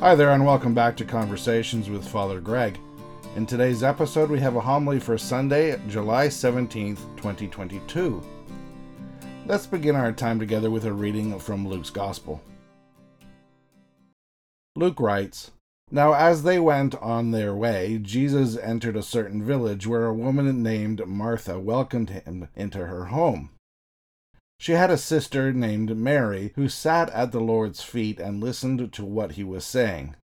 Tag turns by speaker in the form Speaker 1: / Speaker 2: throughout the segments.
Speaker 1: Hi there, and welcome back to Conversations with Father Greg. In today's episode, we have a homily for Sunday, July 17th, 2022. Let's begin our time together with a reading from Luke's Gospel. Luke writes Now, as they went on their way, Jesus entered a certain village where a woman named Martha welcomed him into her home. She had a sister named Mary who sat at the Lord's feet and listened to what he was saying.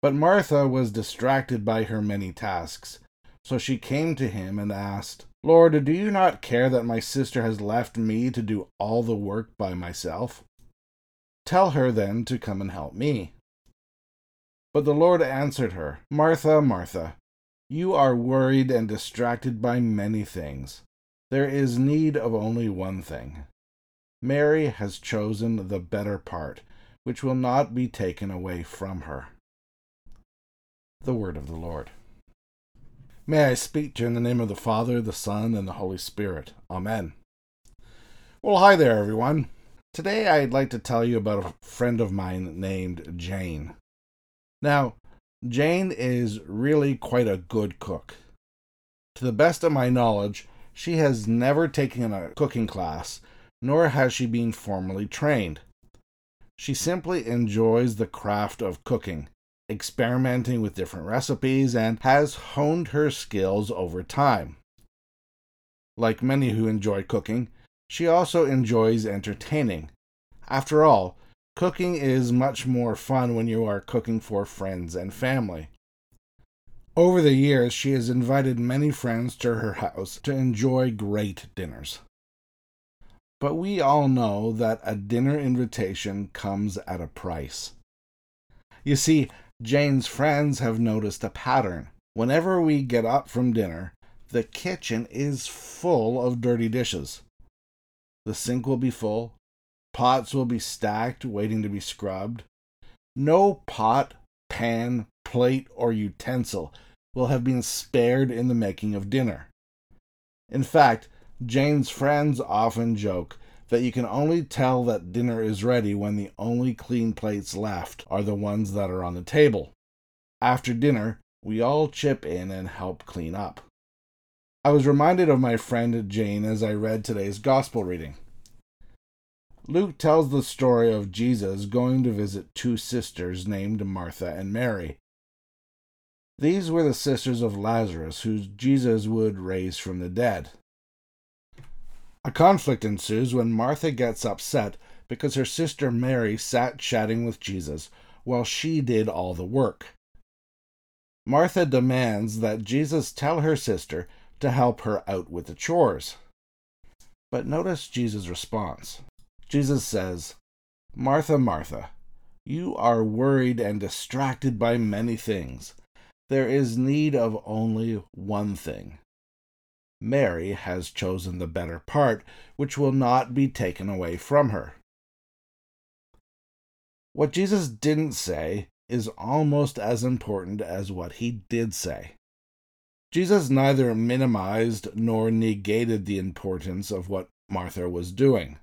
Speaker 1: But Martha was distracted by her many tasks, so she came to him and asked, Lord, do you not care that my sister has left me to do all the work by myself? Tell her then to come and help me. But the Lord answered her, Martha, Martha, you are worried and distracted by many things there is need of only one thing. Mary has chosen the better part, which will not be taken away from her. The Word of the Lord. May I speak to you in the name of the Father, the Son, and the Holy Spirit. Amen. Well, hi there, everyone. Today I'd like to tell you about a friend of mine named Jane. Now, Jane is really quite a good cook. To the best of my knowledge, she has never taken a cooking class, nor has she been formally trained. She simply enjoys the craft of cooking, experimenting with different recipes, and has honed her skills over time. Like many who enjoy cooking, she also enjoys entertaining. After all, cooking is much more fun when you are cooking for friends and family. Over the years, she has invited many friends to her house to enjoy great dinners. But we all know that a dinner invitation comes at a price. You see, Jane's friends have noticed a pattern. Whenever we get up from dinner, the kitchen is full of dirty dishes. The sink will be full, pots will be stacked waiting to be scrubbed. No pot, pan, plate, or utensil will have been spared in the making of dinner. In fact, Jane's friends often joke that you can only tell that dinner is ready when the only clean plates left are the ones that are on the table. After dinner, we all chip in and help clean up. I was reminded of my friend Jane as I read today's gospel reading. Luke tells the story of Jesus going to visit two sisters named Martha and Mary these were the sisters of Lazarus, who Jesus would raise from the dead. A conflict ensues when Martha gets upset because her sister Mary sat chatting with Jesus while she did all the work. Martha demands that Jesus tell her sister to help her out with the chores. But notice Jesus' response. Jesus says, Martha, Martha, you are worried and distracted by many things there is need of only one thing. Mary has chosen the better part, which will not be taken away from her. What Jesus didn't say is almost as important as what he did say. Jesus neither minimized nor negated the importance of what Martha was doing.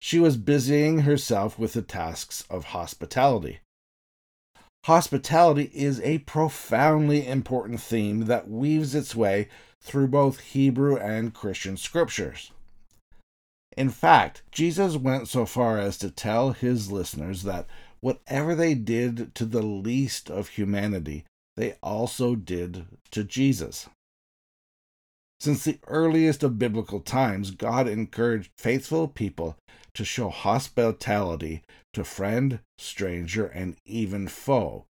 Speaker 1: She was busying herself with the tasks of hospitality. Hospitality is a profoundly important theme that weaves its way through both Hebrew and Christian scriptures. In fact, Jesus went so far as to tell his listeners that whatever they did to the least of humanity, they also did to Jesus. Since the earliest of biblical times, God encouraged faithful people to show hospitality to friend, stranger, and even foe,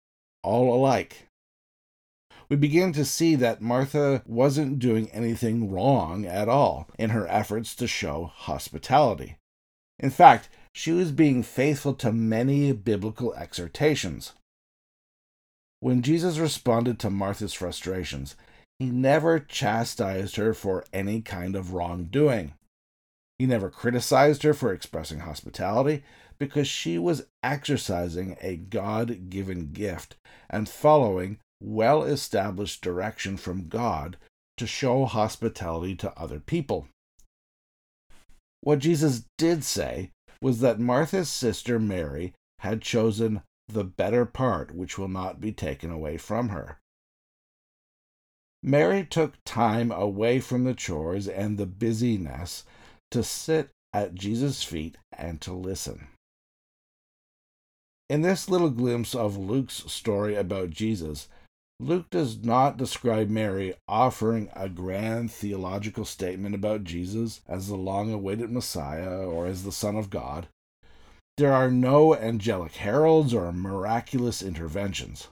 Speaker 1: all alike. We begin to see that Martha wasn't doing anything wrong at all in her efforts to show hospitality. In fact, she was being faithful to many biblical exhortations. When Jesus responded to Martha's frustrations, he never chastised her for any kind of wrongdoing. He never criticized her for expressing hospitality because she was exercising a God given gift and following well established direction from God to show hospitality to other people. What Jesus did say was that Martha's sister Mary had chosen the better part which will not be taken away from her. Mary took time away from the chores and the busyness to sit at Jesus' feet and to listen. In this little glimpse of Luke's story about Jesus, Luke does not describe Mary offering a grand theological statement about Jesus as the long awaited Messiah or as the Son of God. There are no angelic heralds or miraculous interventions.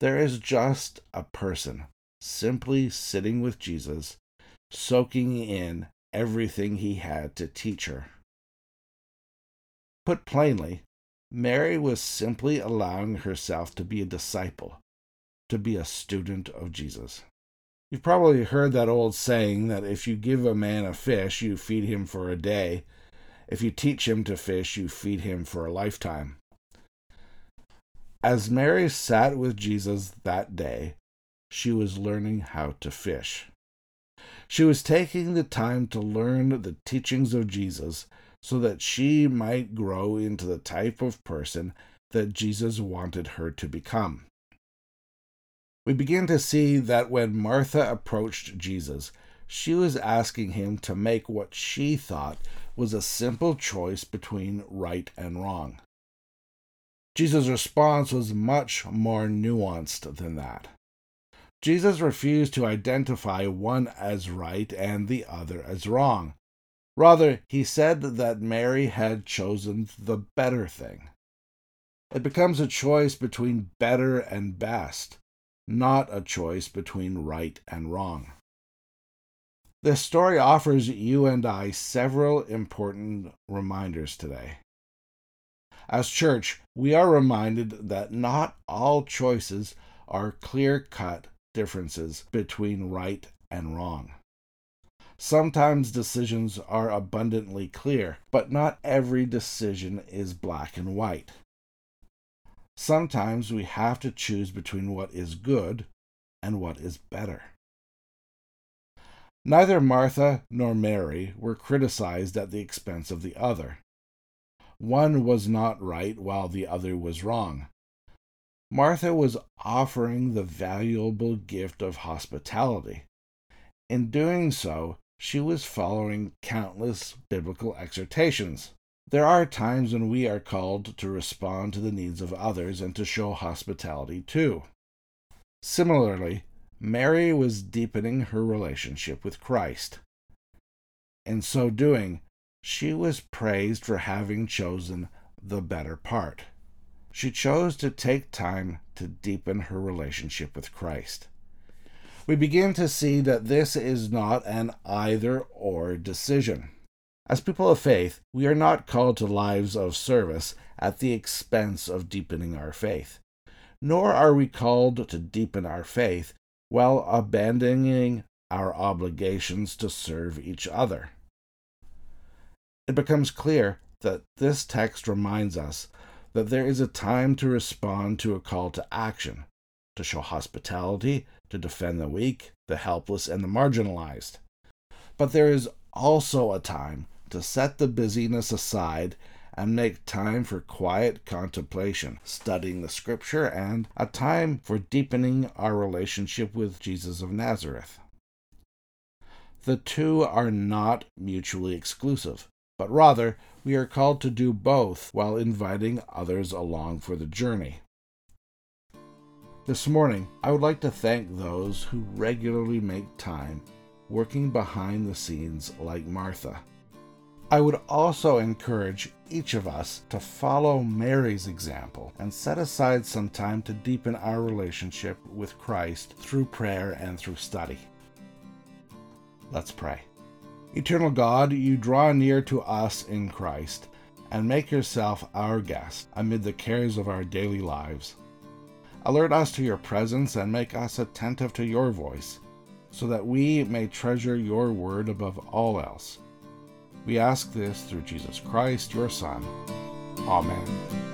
Speaker 1: There is just a person simply sitting with Jesus, soaking in everything he had to teach her. Put plainly, Mary was simply allowing herself to be a disciple, to be a student of Jesus. You've probably heard that old saying that if you give a man a fish, you feed him for a day, if you teach him to fish, you feed him for a lifetime. As Mary sat with Jesus that day, she was learning how to fish. She was taking the time to learn the teachings of Jesus so that she might grow into the type of person that Jesus wanted her to become. We begin to see that when Martha approached Jesus, she was asking him to make what she thought was a simple choice between right and wrong. Jesus' response was much more nuanced than that. Jesus refused to identify one as right and the other as wrong. Rather, he said that Mary had chosen the better thing. It becomes a choice between better and best, not a choice between right and wrong. This story offers you and I several important reminders today. As church, we are reminded that not all choices are clear cut differences between right and wrong. Sometimes decisions are abundantly clear, but not every decision is black and white. Sometimes we have to choose between what is good and what is better. Neither Martha nor Mary were criticized at the expense of the other. One was not right while the other was wrong. Martha was offering the valuable gift of hospitality. In doing so, she was following countless biblical exhortations. There are times when we are called to respond to the needs of others and to show hospitality too. Similarly, Mary was deepening her relationship with Christ. In so doing, she was praised for having chosen the better part. She chose to take time to deepen her relationship with Christ. We begin to see that this is not an either or decision. As people of faith, we are not called to lives of service at the expense of deepening our faith, nor are we called to deepen our faith while abandoning our obligations to serve each other. It becomes clear that this text reminds us that there is a time to respond to a call to action, to show hospitality, to defend the weak, the helpless, and the marginalized. But there is also a time to set the busyness aside and make time for quiet contemplation, studying the scripture, and a time for deepening our relationship with Jesus of Nazareth. The two are not mutually exclusive, but rather we are called to do both while inviting others along for the journey. This morning, I would like to thank those who regularly make time working behind the scenes like Martha. I would also encourage each of us to follow Mary's example and set aside some time to deepen our relationship with Christ through prayer and through study. Let's pray. Eternal God, you draw near to us in Christ and make yourself our guest amid the cares of our daily lives. Alert us to your presence and make us attentive to your voice, so that we may treasure your word above all else we ask this through Jesus Christ, your Son. Amen.